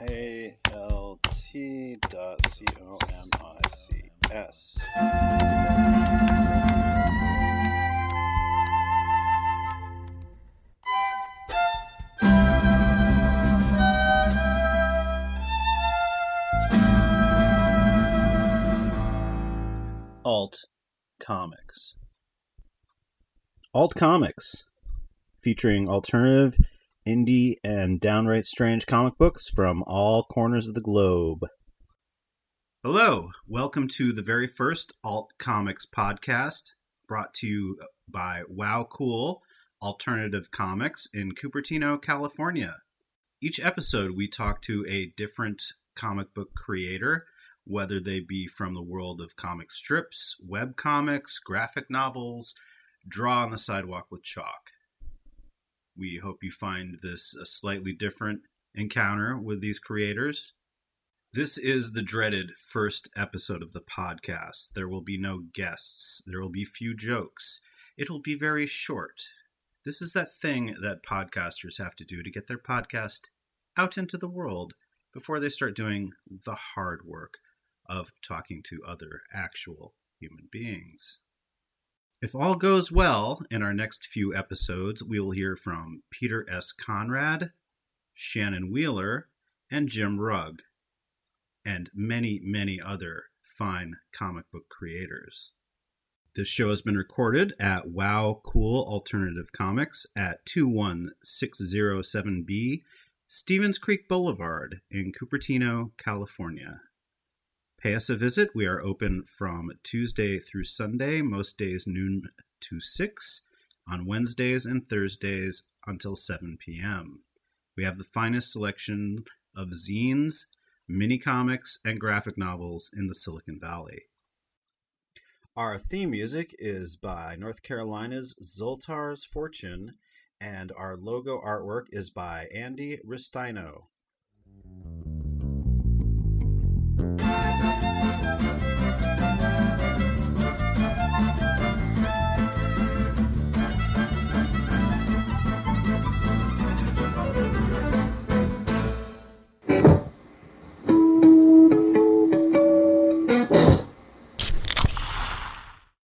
A L T dot C O M I C S. Alt Comics. Alt Comics, featuring alternative, indie, and downright strange comic books from all corners of the globe. Hello, welcome to the very first Alt Comics podcast brought to you by Wow Cool Alternative Comics in Cupertino, California. Each episode, we talk to a different comic book creator, whether they be from the world of comic strips, web comics, graphic novels, draw on the sidewalk with chalk. We hope you find this a slightly different encounter with these creators. This is the dreaded first episode of the podcast. There will be no guests, there will be few jokes. It will be very short. This is that thing that podcasters have to do to get their podcast out into the world before they start doing the hard work of talking to other actual human beings. If all goes well, in our next few episodes, we will hear from Peter S. Conrad, Shannon Wheeler, and Jim Rugg, and many, many other fine comic book creators. This show has been recorded at Wow Cool Alternative Comics at 21607B Stevens Creek Boulevard in Cupertino, California. Pay us a visit. We are open from Tuesday through Sunday, most days noon to 6, on Wednesdays and Thursdays until 7 p.m. We have the finest selection of zines, mini comics, and graphic novels in the Silicon Valley. Our theme music is by North Carolina's Zoltar's Fortune, and our logo artwork is by Andy Ristaino.